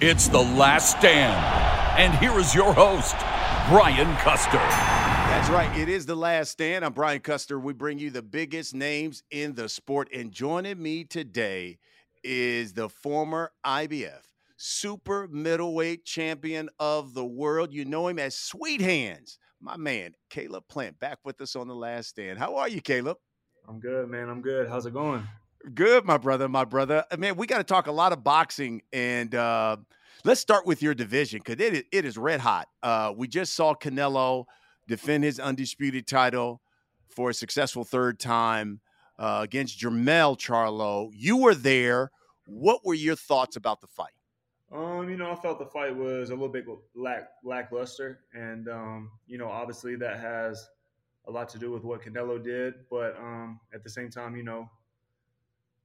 It's the last stand. And here is your host, Brian Custer. That's right. It is the last stand. I'm Brian Custer. We bring you the biggest names in the sport. And joining me today is the former IBF super middleweight champion of the world. You know him as Sweet Hands. My man, Caleb Plant, back with us on the last stand. How are you, Caleb? I'm good, man. I'm good. How's it going? Good, my brother, my brother. Uh, man, we got to talk a lot of boxing, and uh, let's start with your division because it, it is red hot. Uh, we just saw Canelo defend his undisputed title for a successful third time uh, against Jermell Charlo. You were there. What were your thoughts about the fight? Um, you know, I felt the fight was a little bit lack lackluster, and um, you know, obviously that has a lot to do with what Canelo did. But um, at the same time, you know,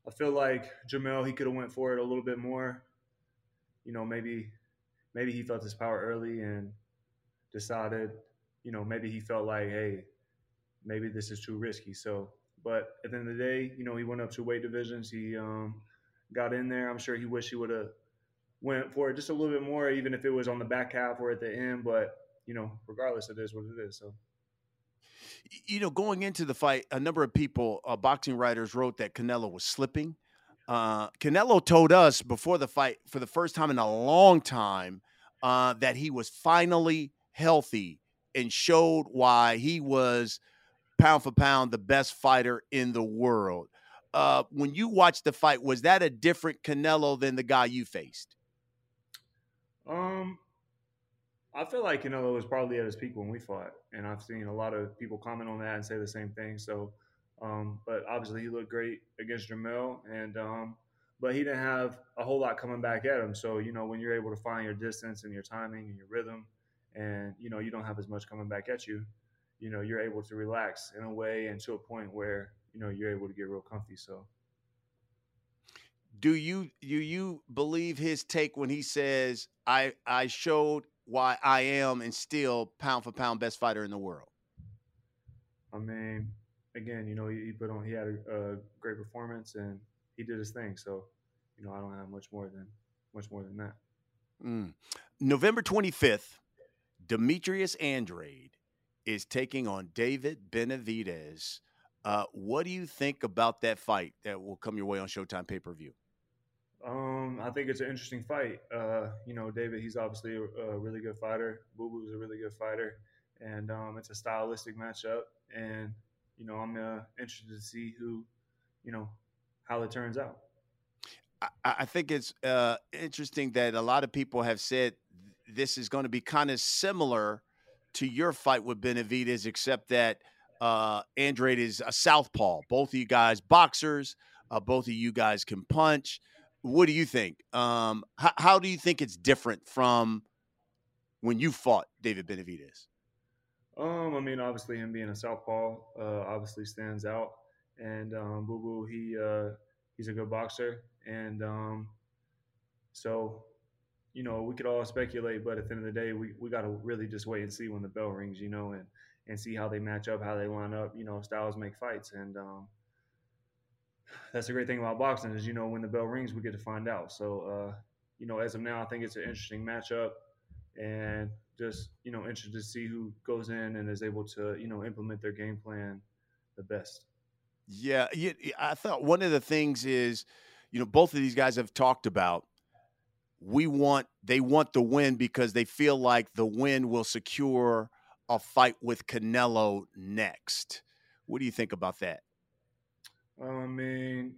I feel like Jermell he could have went for it a little bit more. You know, maybe maybe he felt his power early and decided, you know, maybe he felt like, hey, maybe this is too risky. So, but at the end of the day, you know, he went up two weight divisions. He um, got in there. I'm sure he wished he would have went for it just a little bit more, even if it was on the back half or at the end. But you know, regardless, it is what it is. So you know, going into the fight, a number of people, uh, boxing writers, wrote that Canelo was slipping. Uh, Canelo told us before the fight, for the first time in a long time, uh, that he was finally healthy and showed why he was pound for pound the best fighter in the world. Uh, when you watched the fight, was that a different Canelo than the guy you faced? Um, I feel like Canelo was probably at his peak when we fought, and I've seen a lot of people comment on that and say the same thing. So, um, but obviously he looked great against Jermell, and um, but he didn't have a whole lot coming back at him. So you know when you're able to find your distance and your timing and your rhythm, and you know you don't have as much coming back at you, you know you're able to relax in a way and to a point where you know you're able to get real comfy. So. Do you do you believe his take when he says I I showed why I am and still pound for pound best fighter in the world? I mean, again, you know, he, he put on, he had a, a, great performance and he did his thing. So, you know, I don't have much more than much more than that. Mm. November 25th, Demetrius Andrade is taking on David Benavidez. Uh, what do you think about that fight that will come your way on Showtime pay per view? Um, I think it's an interesting fight. Uh, you know, David, he's obviously a, a really good fighter. Boo Boo's a really good fighter, and um, it's a stylistic matchup. And you know, I'm uh, interested to see who, you know, how it turns out. I, I think it's uh, interesting that a lot of people have said this is going to be kind of similar to your fight with Benavidez, except that uh, Andrade is a southpaw. Both of you guys boxers. Uh, both of you guys can punch what do you think? Um, how, how do you think it's different from when you fought David Benavidez? Um, I mean, obviously him being a southpaw uh, obviously stands out, and um, Boo Boo he uh, he's a good boxer, and um, so you know we could all speculate, but at the end of the day, we, we got to really just wait and see when the bell rings, you know, and and see how they match up, how they line up. You know, styles make fights, and um, that's the great thing about boxing is you know when the bell rings we get to find out. So uh, you know as of now I think it's an interesting matchup and just you know interested to see who goes in and is able to you know implement their game plan the best. Yeah, I thought one of the things is you know both of these guys have talked about we want they want the win because they feel like the win will secure a fight with Canelo next. What do you think about that? I mean,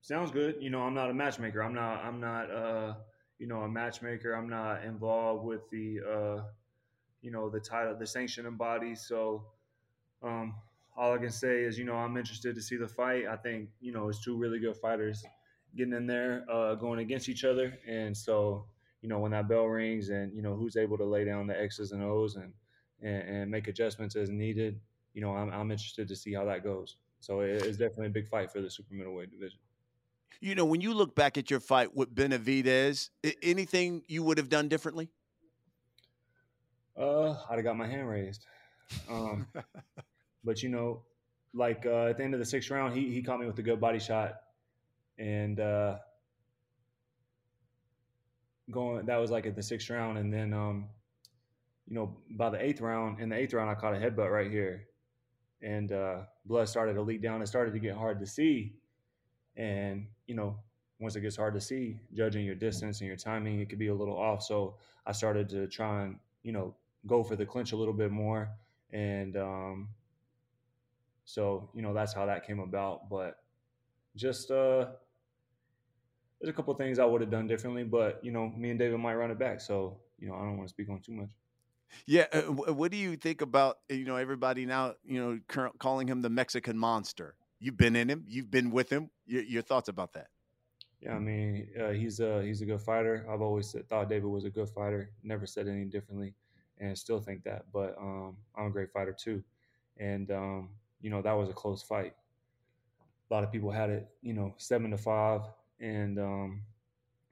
sounds good. You know, I'm not a matchmaker. I'm not. I'm not. Uh, you know, a matchmaker. I'm not involved with the. Uh, you know, the title, the sanctioning body. So, um, all I can say is, you know, I'm interested to see the fight. I think, you know, it's two really good fighters getting in there, uh, going against each other, and so, you know, when that bell rings, and you know, who's able to lay down the X's and O's and and, and make adjustments as needed. You know, I'm I'm interested to see how that goes. So it's definitely a big fight for the super middleweight division. You know, when you look back at your fight with Benavidez, anything you would have done differently? Uh, I'd have got my hand raised. Um, but you know, like uh, at the end of the sixth round, he he caught me with a good body shot, and uh, going. That was like at the sixth round, and then um, you know, by the eighth round, in the eighth round, I caught a headbutt right here, and uh, blood started to leak down. It started to get hard to see, and you know, once it gets hard to see, judging your distance and your timing, it could be a little off. So I started to try and you know go for the clinch a little bit more, and um, so you know that's how that came about. But just uh, there's a couple things I would have done differently, but you know, me and David might run it back. So you know, I don't want to speak on too much. Yeah, uh, what do you think about you know everybody now you know current, calling him the Mexican monster? You've been in him, you've been with him. Your, your thoughts about that? Yeah, I mean, uh, he's a he's a good fighter. I've always said, thought David was a good fighter. Never said any differently, and still think that. But um, I'm a great fighter too, and um, you know that was a close fight. A lot of people had it, you know, seven to five, and um,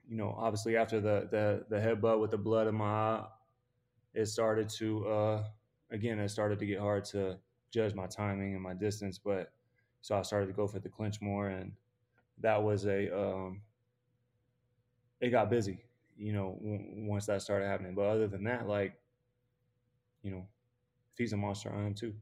you know, obviously after the the the headbutt with the blood in my eye, it started to uh, again, it started to get hard to judge my timing and my distance. But so I started to go for the clinch more, and that was a um, it got busy, you know, w- once that started happening. But other than that, like, you know, if he's a monster, I am too.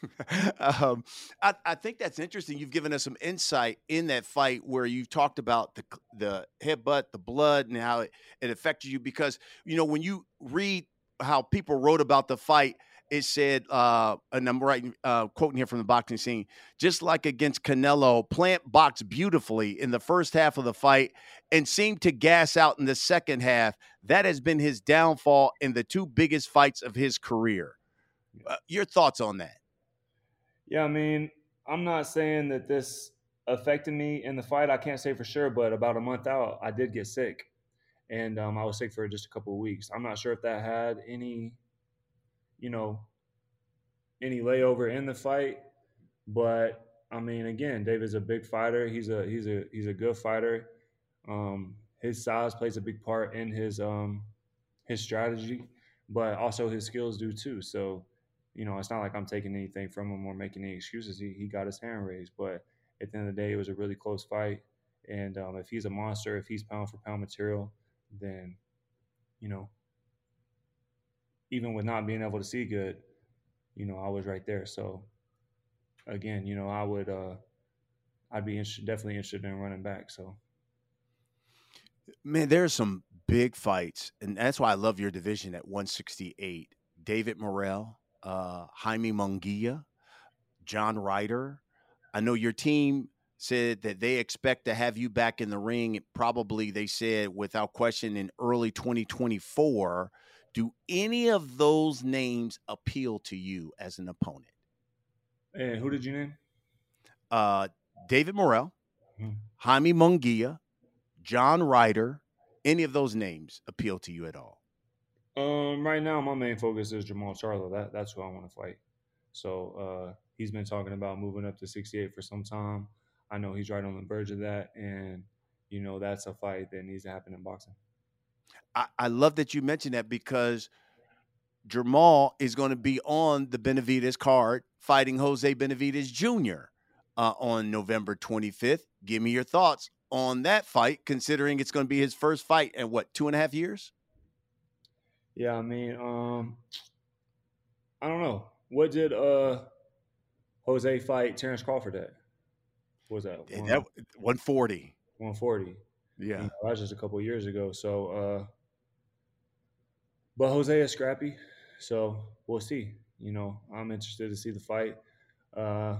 um, I, I, think that's interesting. You've given us some insight in that fight where you've talked about the the headbutt, the blood, and how it, it affected you. Because you know when you read how people wrote about the fight, it said, uh, and I'm writing, uh, quoting here from the boxing scene, just like against Canelo, Plant boxed beautifully in the first half of the fight and seemed to gas out in the second half. That has been his downfall in the two biggest fights of his career. Uh, your thoughts on that? Yeah, I mean, I'm not saying that this affected me in the fight. I can't say for sure, but about a month out, I did get sick, and um, I was sick for just a couple of weeks. I'm not sure if that had any, you know, any layover in the fight, but I mean, again, David's a big fighter. He's a he's a he's a good fighter. Um, his size plays a big part in his um, his strategy, but also his skills do too. So you know, it's not like I'm taking anything from him or making any excuses. He, he got his hand raised, but at the end of the day, it was a really close fight. And um, if he's a monster, if he's pound for pound material, then, you know, even with not being able to see good, you know, I was right there. So again, you know, I would, uh, I'd be interested, definitely interested in running back. So, man, there's some big fights, and that's why I love your division at 168. David Morrell, uh, Jaime Munguia, John Ryder. I know your team said that they expect to have you back in the ring. Probably, they said, without question, in early 2024. Do any of those names appeal to you as an opponent? And who did you name? Uh, David Morrell, hmm. Jaime Munguia, John Ryder. Any of those names appeal to you at all? Um, right now, my main focus is Jermall Charlo. That that's who I want to fight. So uh, he's been talking about moving up to 68 for some time. I know he's right on the verge of that, and you know that's a fight that needs to happen in boxing. I, I love that you mentioned that because Jermall is going to be on the Benavidez card fighting Jose Benavidez Jr. Uh, on November 25th. Give me your thoughts on that fight, considering it's going to be his first fight in what two and a half years. Yeah, I mean, um, I don't know. What did uh Jose fight Terrence Crawford at? Was that? One, that 140. 140. Yeah. You know, that was just a couple years ago. So uh but Jose is scrappy. So we'll see. You know, I'm interested to see the fight. Uh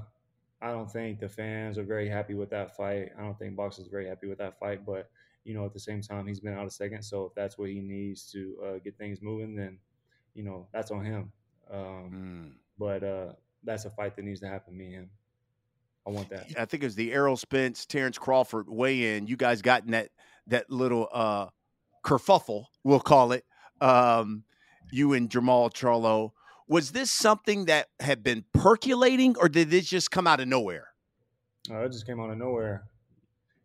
I don't think the fans are very happy with that fight. I don't think Box is very happy with that fight, but you know, at the same time, he's been out a second. So if that's what he needs to uh, get things moving, then, you know, that's on him. Um, mm. But uh, that's a fight that needs to happen, me and him. I want that. I think it was the Errol Spence, Terrence Crawford weigh in. You guys got in that, that little uh, kerfuffle, we'll call it. Um, you and Jermall Charlo. Was this something that had been percolating, or did this just come out of nowhere? Uh, it just came out of nowhere.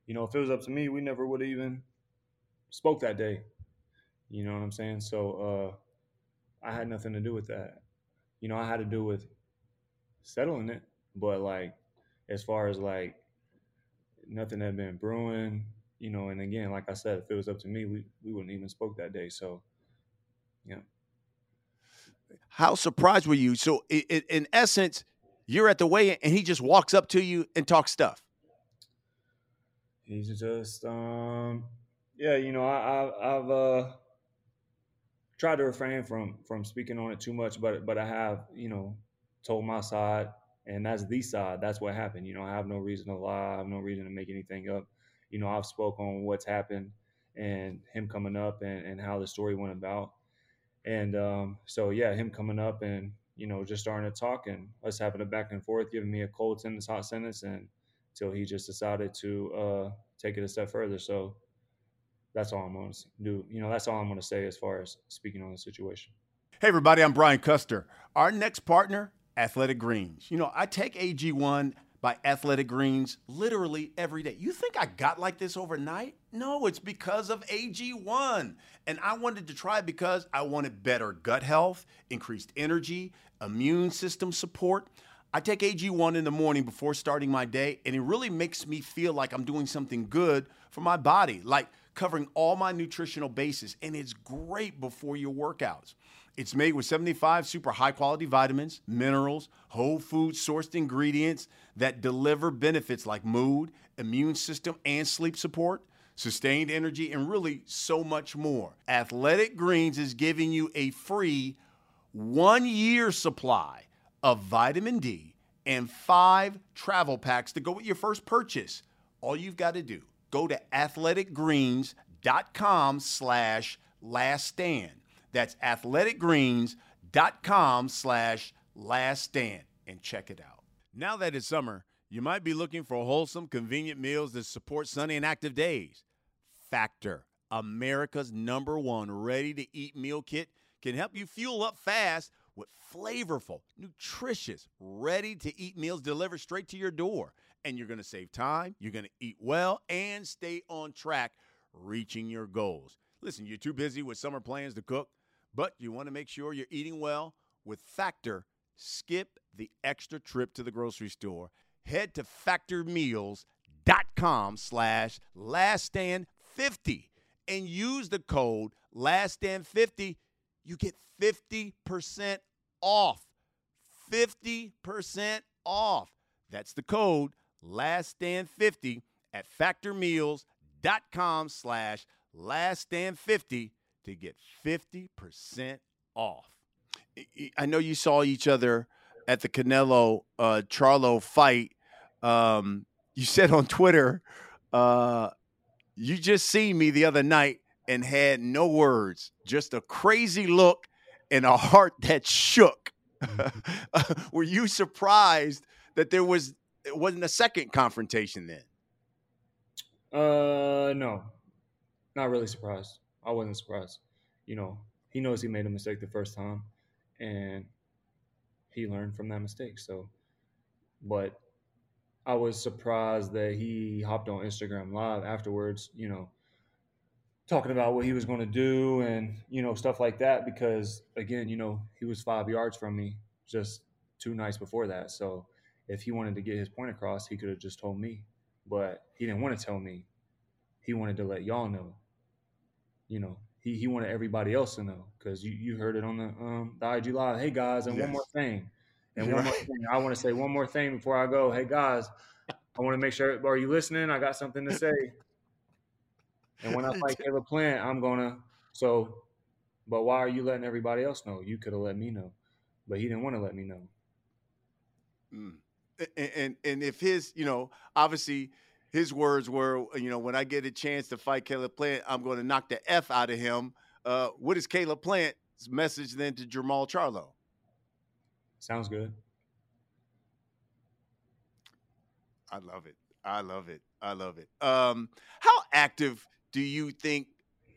You know, if it was up to me, we never would have even spoke that day. You know what I'm saying? So uh, I had nothing to do with that. You know, I had to do with settling it, but like as far as like nothing had been brewing, you know, and again, like I said, if it was up to me, we we wouldn't even spoke that day. So, yeah. How surprised were you? So, in, in essence, you're at the weigh-in, and he just walks up to you and talks stuff. He's just, um, yeah, you know, I, I, I've uh, tried to refrain from from speaking on it too much, but but I have, you know, told my side, and that's the side. That's what happened. You know, I have no reason to lie. I have no reason to make anything up. You know, I've spoke on what's happened and him coming up and, and how the story went about. And um, so, yeah, him coming up and, you know, just starting to talk and us having a back and forth, giving me a cold sentence, hot sentence, and until he just decided to uh, take it a step further. So that's all I'm going to do. You know, that's all I'm going to say as far as speaking on the situation. Hey, everybody, I'm Brian Custer. Our next partner Athletic Greens. You know, I take AG1 by Athletic Greens literally every day. You think I got like this overnight? No, it's because of AG1. And I wanted to try because I wanted better gut health, increased energy, immune system support. I take AG1 in the morning before starting my day, and it really makes me feel like I'm doing something good for my body, like covering all my nutritional bases. And it's great before your workouts. It's made with 75 super high quality vitamins, minerals, whole food sourced ingredients that deliver benefits like mood, immune system, and sleep support, sustained energy, and really so much more. Athletic Greens is giving you a free one year supply of vitamin D and five travel packs to go with your first purchase. All you've got to do, go to athleticgreens.com slash last stand that's athleticgreens.com slash last stand and check it out. Now that it's summer, you might be looking for wholesome, convenient meals that support sunny and active days. Factor, America's number one ready to eat meal kit, can help you fuel up fast with flavorful, nutritious, ready to eat meals delivered straight to your door. And you're going to save time, you're going to eat well, and stay on track reaching your goals. Listen, you're too busy with summer plans to cook but you want to make sure you're eating well with Factor. Skip the extra trip to the grocery store. Head to factormeals.com slash laststand50 and use the code laststand50. You get 50% off. 50% off. That's the code laststand50 at factormeals.com slash last stand 50 to get 50% off. I know you saw each other at the Canelo uh, Charlo fight. Um, you said on Twitter, uh, you just seen me the other night and had no words, just a crazy look and a heart that shook. Were you surprised that there was it wasn't a second confrontation then? Uh, no, not really surprised. I wasn't surprised. You know, he knows he made a mistake the first time, and he learned from that mistake. So, but I was surprised that he hopped on Instagram Live afterwards. You know, talking about what he was going to do and you know stuff like that because again, you know, he was five yards from me just two nights before that. So if he wanted to get his point across, he could have just told me. But he didn't want to tell me. He wanted to let y'all know you know, he, he wanted everybody else to know because you, you heard it on the um the IG live. Hey guys, and yes. one more thing, and one right. more thing. I want to say one more thing before I go. Hey guys, I want to make sure. Are you listening? I got something to say. And when I fight Caleb Plant, I'm gonna. So, but why are you letting everybody else know? You could have let me know, but he didn't want to let me know. Mm. And, and and if his, you know, obviously his words were, you know, when I get a chance to fight Caleb Plant, I'm going to knock the F out of him. Uh, what is Caleb Plant's message then to Jermall Charlo? Sounds good. I love it. I love it. I love it. Um, how active do you think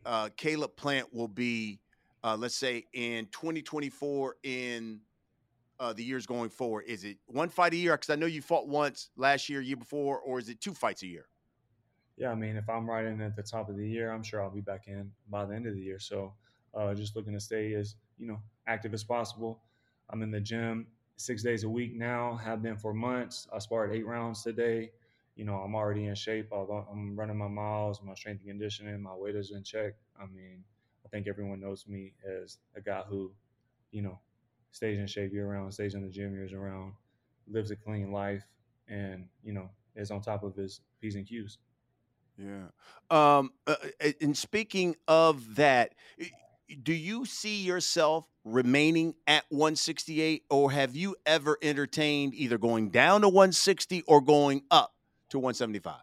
uh, Caleb Plant will be, uh, let's say, in 2024 in – uh, the years going forward? Is it one fight a year? Because I know you fought once last year, year before, or is it two fights a year? Yeah, I mean, if I'm riding at the top of the year, I'm sure I'll be back in by the end of the year. So, uh, just looking to stay as you know active as possible. I'm in the gym six days a week now. Have been for months. I sparred eight rounds today, you know, I'm already in shape. I'm running my miles, my strength and conditioning, my weight is in check. I mean, I think everyone knows me as a guy who, you know, stays in shape year round, stays in the gym years around, lives a clean life, and you know, is on top of his p's and q's. Yeah. Um, uh, uh and speaking of that, do you see yourself remaining at 168, or have you ever entertained either going down to 160 or going up to 175?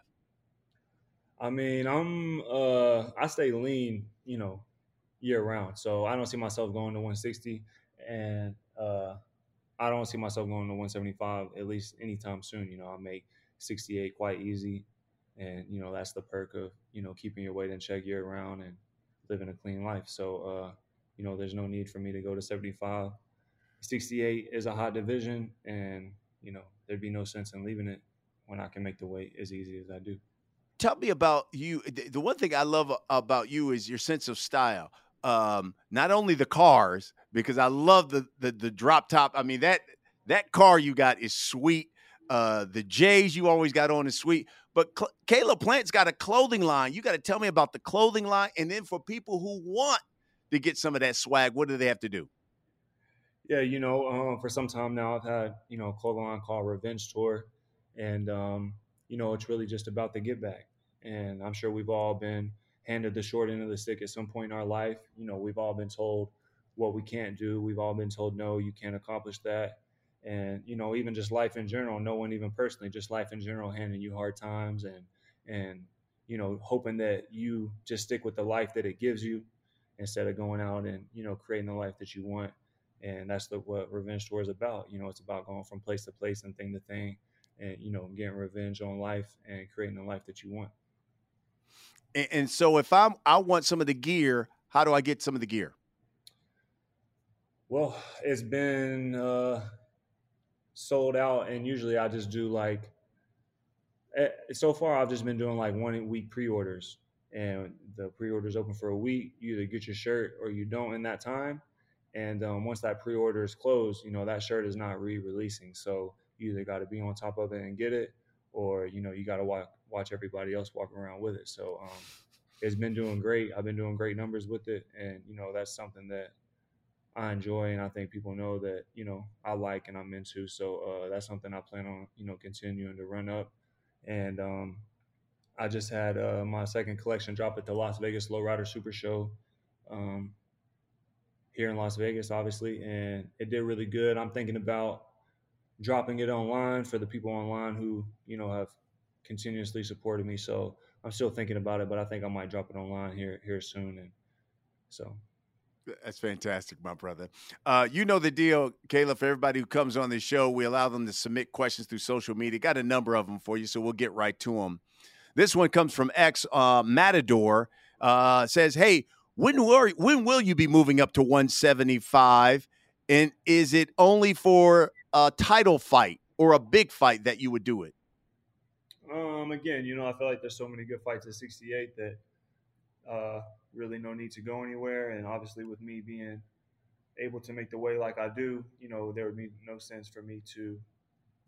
I mean, I'm uh I stay lean, you know, year round. So I don't see myself going to 160 and uh I don't see myself going to 175 at least anytime soon. You know, I make 68 quite easy. And, you know, that's the perk of, you know, keeping your weight in check year round and living a clean life. So, uh, you know, there's no need for me to go to 75. 68 is a hot division, and, you know, there'd be no sense in leaving it when I can make the weight as easy as I do. Tell me about you. The one thing I love about you is your sense of style. Um, not only the cars, because I love the, the the drop top. I mean that that car you got is sweet. Uh, the J's you always got on is sweet. But Cl- Caleb Plant's got a clothing line. You got to tell me about the clothing line, and then for people who want to get some of that swag, what do they have to do? Yeah, you know, um, for some time now, I've had you know a clothing line called Revenge Tour, and um, you know it's really just about the get back. And I'm sure we've all been handed the short end of the stick at some point in our life. You know, we've all been told what we can't do. We've all been told, no, you can't accomplish that. And you know even just life in general no one even personally just life in general handing you hard times and and you know hoping that you just stick with the life that it gives you instead of going out and you know creating the life that you want. And that's the, what revenge tour is about. You know it's about going from place to place and thing to thing and you know getting revenge on life and creating the life that you want. And, and so if i'm i want some of the gear how do i get some of the gear well it's been uh sold out, and usually I just do like. Eh, so far, I've just been doing like one week pre-orders, and the pre-orders open for a week. You either get your shirt or you don't in that time, and um, once that pre-order is closed, you know that shirt is not re-releasing. So you either got to be on top of it and get it, or you know you got to watch watch everybody else walk around with it. So um, it's been doing great. I've been doing great numbers with it, and you know that's something that I enjoy and I think people know that you know I like and I'm into. So uh, that's something I plan on you know continuing to run up. And um, I just had uh, my second collection drop at the Las Vegas Lowrider Super Show um, here in Las Vegas, obviously, and it did really good. I'm thinking about dropping it online for the people online who you know have continuously supported me. So I'm still thinking about it, but I think I might drop it online here here soon. And so that's fantastic, my brother. Uh, you know the deal, Caleb. For everybody who comes on the show, we allow them to submit questions through social media. Got a number of them for you, so we'll get right to them. This one comes from X uh, Matador. Uh, says, "Hey, when will when will you be moving up to 175? And is it only for a title fight or a big fight that you would do it?" Um, again, you know, I feel like there's so many good fights at 68 that uh, really no need to go anywhere. And obviously, with me being able to make the way like I do, you know, there would be no sense for me to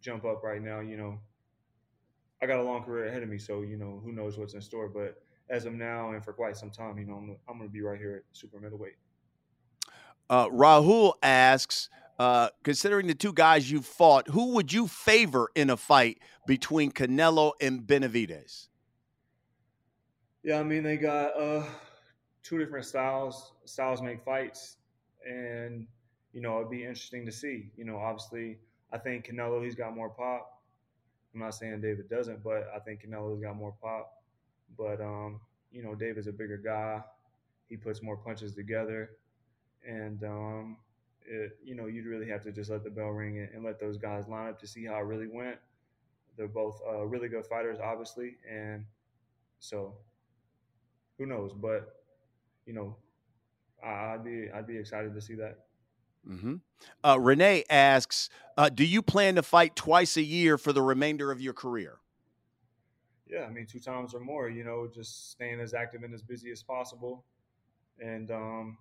jump up right now. You know, I got a long career ahead of me, so you know, who knows what's in store. But as of now and for quite some time, you know, I'm, I'm going to be right here at super middleweight. Uh, Rahul asks, uh, considering the two guys you fought, who would you favor in a fight between Canelo and Benavidez? Yeah, I mean they got uh, two different styles. Styles make fights, and you know it'd be interesting to see. You know, obviously, I think Canelo he's got more pop. I'm not saying David doesn't, but I think Canelo's got more pop. But um, you know, David's a bigger guy. He puts more punches together, and um, it, you know, you'd really have to just let the bell ring and, and, let those guys line up to see how it really went. They're both uh, really good fighters, obviously, and so who knows? But you know, I'd be I'd be excited to see that. Mm-hmm. Uh, Renee asks, uh, "Do you plan to fight twice a year for the remainder of your career?" Yeah, I mean, two times or more. You know, just staying as active and as busy as possible, and um,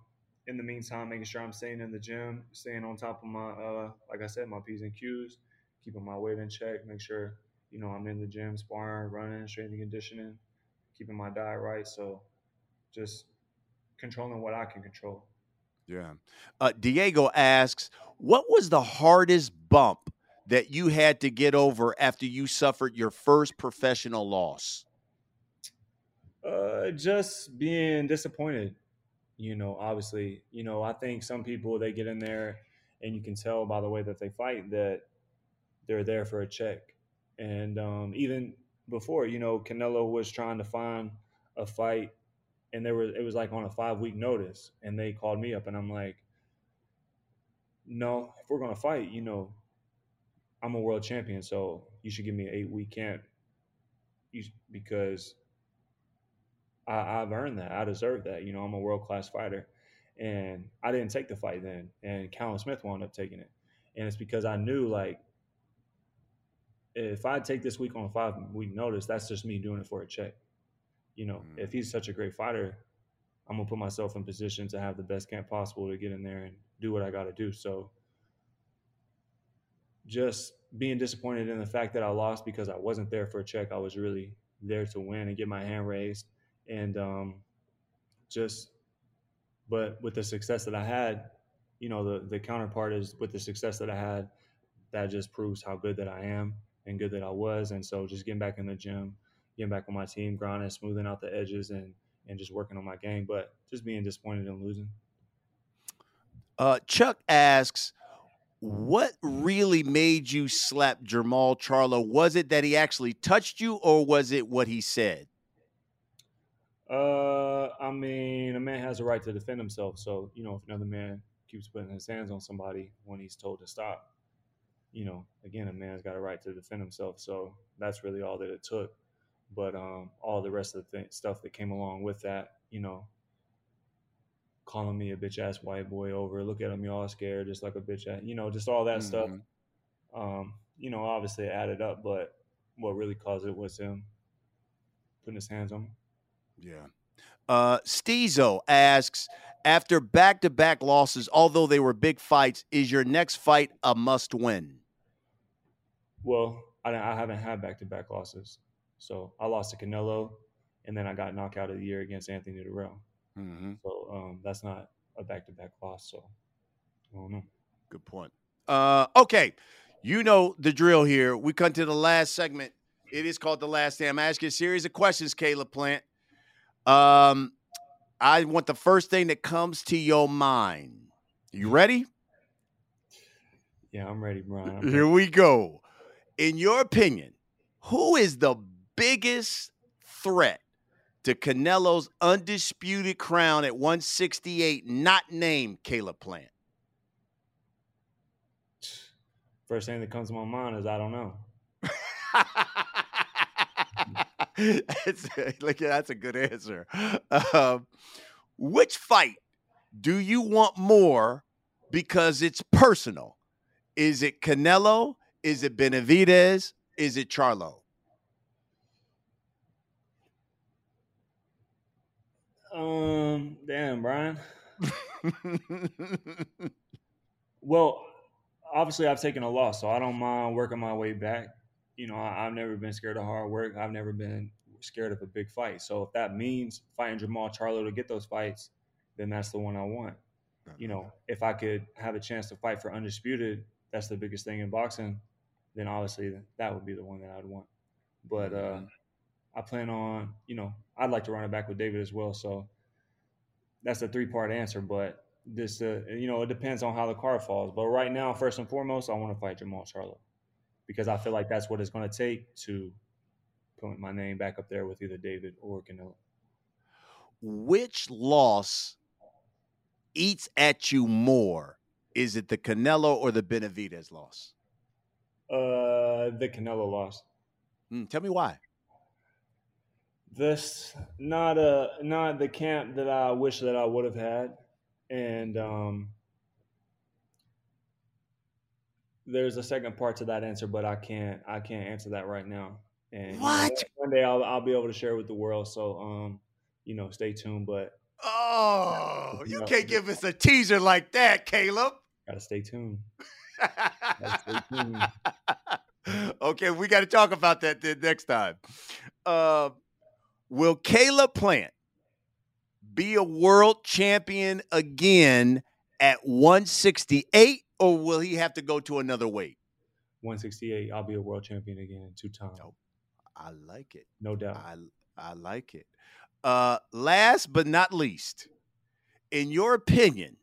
in the meantime, making sure I'm staying in the gym, staying on top of my, uh, like I said, my p's and q's, keeping my weight in check, make sure you know, I'm in the gym, sparring, running, strength and conditioning, keeping my diet right. So just controlling what I can control. Yeah. Uh, Diego asks, what was the hardest bump that you had to get over after you suffered your first professional loss? Uh, just being disappointed. You know, obviously, you know, I think some people they get in there and you can tell by the way that they fight that they're there for a check. And um, even before, you know, Canelo was trying to find a fight, and there was it was like on a five week notice, and they called me up, and I'm like, no, if we're gonna fight, you know, I'm a world champion, so you should give me an eight week camp, you, because I, I've earned that, I deserve that. You know, I'm a world class fighter, and I didn't take the fight then, and Callum Smith wound up taking it, and it's because I knew like if I take this week on a five week notice, that's just me doing it for a check. You know, mm. if he's such a great fighter, I'm gonna put myself in position to have the best camp possible to get in there and do what I got to do. So, just being disappointed in the fact that I lost because I wasn't there for a check. I was really there to win and get my hand raised, and um, just, but with the success that I had, you know, the the counterpart is with the success that I had, that just proves how good that I am and good that I was. And so just getting back in the gym, getting back on my team, grinding, smoothing out the edges, and and just working on my game. But just being disappointed in losing. Uh, Chuck asks, what really made you slap Jermall Charlo? Was it that he actually touched you, or was it what he said? Uh, I mean, a man has a right to defend himself. So you know, if another man keeps putting his hands on somebody when he's told to stop, you know, again, a man's got a right to defend himself. So that's really all that it took. But um, all the rest of the th- stuff that came along with that, you know, calling me a bitch ass white boy over, look at him, y'all scared, just like a bitch ass, you know, just all that mm-hmm. stuff. Um, you know, obviously it added up, but what really caused it was him putting his hands on me. Yeah. Uh, asks, after back to back losses, although they were big fights, is your next fight a must win? Well, I, I haven't had back to back losses. So I lost to Canelo, and then I got knockout of the year against Anthony Dirrell. Mm-hmm. So um, that's not a back to back loss. So I don't know. Good point. Uh, okay. You know the drill here. We come to the last segment. It is called The Last Stand. I ask you a series of questions, Caleb Plant. Um, I want the first thing that comes to your mind. You ready? Yeah, I'm ready, Brian. I'm Here we go in your opinion, who is the biggest threat to Canelo's undisputed crown at 168, not named Caleb Plant? First thing that comes to my mind is I don't know. it's, like, yeah, that's a good answer. Um, which fight do you want more because it's personal? Is it Canelo is it Benavidez? Is it Charlo? Um, damn, Brian. well, obviously, I've taken a loss, so I don't mind working my way back. You know, I, have never been scared of hard work. I've never been scared of a big fight. So if that means fighting Jermall Charlo to get those fights, then that's the one I want. You know, if I could have a chance to fight for undisputed, that's the biggest thing in boxing then obviously that would be the one that I'd want. But uh, mm-hmm. I plan on, you know, I'd like to run it back with David as well. So that's a three part answer. But this, uh, you know, it depends on how the card falls. But right now, first and foremost, I want to fight Jermall Charlo because I feel like that's what it's going to take to put my name back up there with either David or Canelo. Which loss eats at you more? Is it the Canelo or the Benavidez loss? Uh, the Canelo loss. Mm, tell me why. This not a not the camp that I wish that I would have had, and um, there's a second part to that answer, but I can't I can't answer that right now. And what? You know, one day I'll I'll be able to share with the world. So um, you know, stay tuned. But oh, you, know, can't give us a teaser like that, Caleb. Gotta stay tuned. okay, we got to talk about that then next time. Uh, will Caleb Plant be a world champion again at 168, or will he have to go to another weight? 168, I'll be a world champion again, in two times. Oh, I like it. No doubt. I I like it. Uh, last but not least, in your opinion,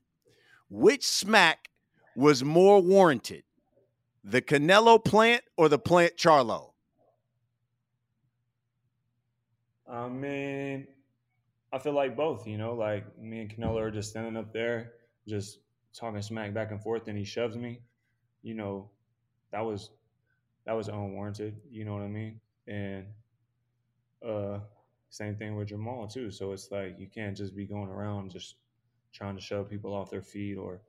which smack was more warranted? The Canelo plant or the plant Charlo? I mean, I feel like both, you know, like me and Canelo are just standing up there, just talking smack back and forth, and he shoves me. You know, that was that was unwarranted. You know what I mean? And uh, same thing with Jermall too. So it's like you can't just be going around just trying to shove people off their feet or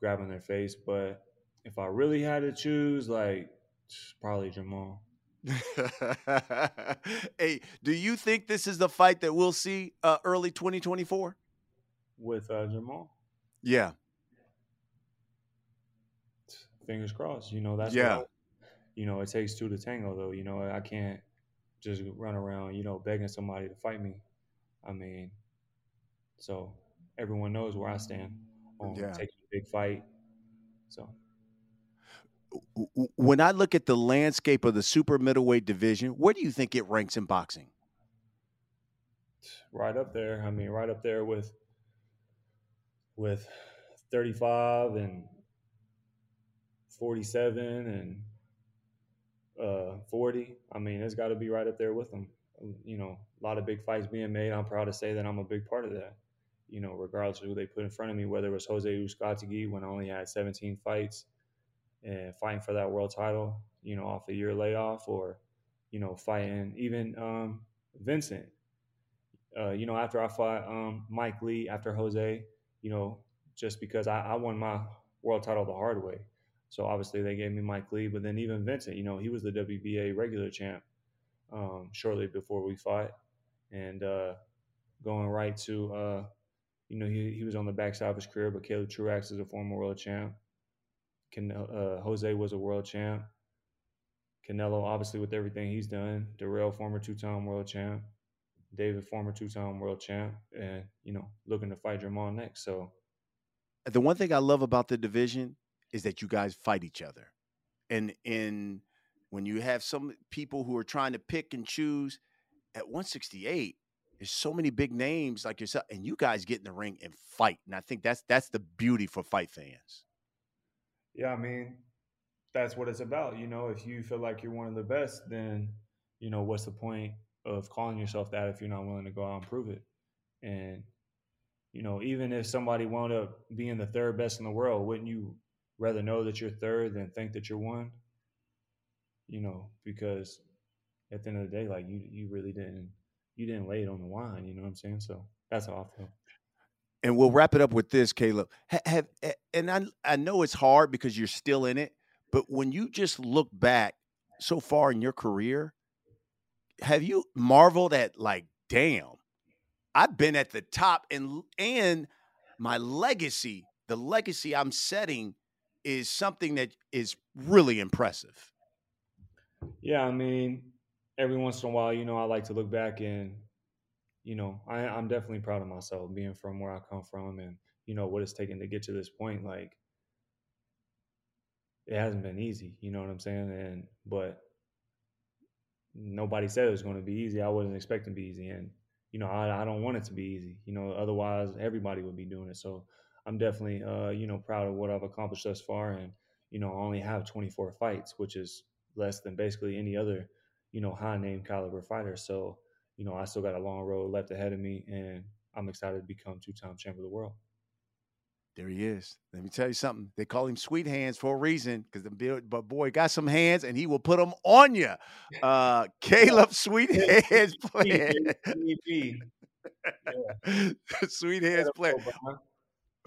grabbing their face. But if I really had to choose, like probably Jermall. hey, do you think this is the fight that we'll see uh, early 2024 with uh, Jermall? Yeah. Fingers crossed. You know that's yeah. I, you know it takes two to tango, though. You know I can't just run around, you know, begging somebody to fight me. I mean, so everyone knows where I stand on yeah. taking a big fight. So when I look at the landscape of the super middleweight division, where do you think it ranks in boxing? Right up there. I mean, right up there with with 35 and 47 and uh, 40. I mean, it's got to be right up there with them. You know, a lot of big fights being made. I'm proud to say that I'm a big part of that. You know, regardless of who they put in front of me, whether it was Jose Uzcategui when I only had 17 fights and fighting for that world title, you know, off a year layoff, or you know, fighting even um, Vincent. Uh, you know, after I fought um, Mike Lee, after Jose, you know, just because I, I won my world title the hard way. So obviously they gave me Mike Lee, but then even Vincent, you know, he was the WBA regular champ um, shortly before we fought, and uh, going right to, uh, you know, he, he was on the backside of his career, but Caleb Truax is a former world champ. Can, uh, Jose was a world champ. Canelo, obviously, with everything he's done. Dirrell, former two-time world champ. David, former two-time world champ, and you know, looking to fight Jermall next. So, the one thing I love about the division is that you guys fight each other. And in when you have some people who are trying to pick and choose at 168, there's so many big names like yourself, and you guys get in the ring and fight. And I think that's that's the beauty for fight fans. Yeah, I mean, that's what it's about. You know, if you feel like you're one of the best, then you know what's the point of calling yourself that if you're not willing to go out and prove it. And you know, even if somebody wound up being the third best in the world, wouldn't you rather know that you're third than think that you're one. You know, because at the end of the day, like you, you really didn't, you didn't lay it on the line. You know what I'm saying? So that's how I feel. And we'll wrap it up with this, Caleb. Have, and I I know it's hard because you're still in it, but when you just look back so far in your career, have you marveled at like, damn, I've been at the top and and my legacy, the legacy I'm setting is something that is really impressive. Yeah, I mean, every once in a while, you know, I like to look back and, you know, I, I'm definitely proud of myself being from where I come from and, you know, what it's taken to get to this point. Like, it hasn't been easy, you know what I'm saying? And, but nobody said it was going to be easy. I wasn't expecting to be easy. And, you know, I, I don't want it to be easy. You know, otherwise everybody would be doing it. So I'm definitely, uh, you know, proud of what I've accomplished thus far. And, you know, I only have 24 fights, which is less than basically any other, you know, high name caliber fighter. So, you know, I still got a long road left ahead of me, and I'm excited to become two time champ of the world. There he is. Let me tell you something. They call him Sweet Hands for a reason because the build, but boy got some hands and he will put them on you. Uh, Caleb Sweet Hands player. Sweet Hands player.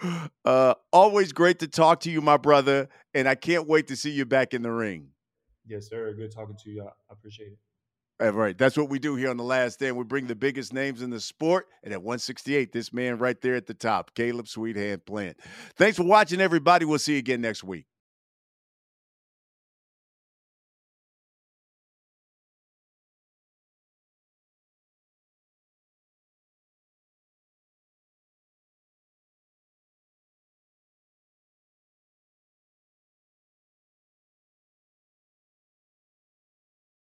Uh, always great to talk to you, my brother, and I can't wait to see you back in the ring. Yes, sir. Good talking to you. I appreciate it. All right, that's what we do here on the Last Stand. We bring the biggest names in the sport, and at 168, this man right there at the top, Caleb Sweethand Plant. Thanks for watching, everybody. We'll see you again next week.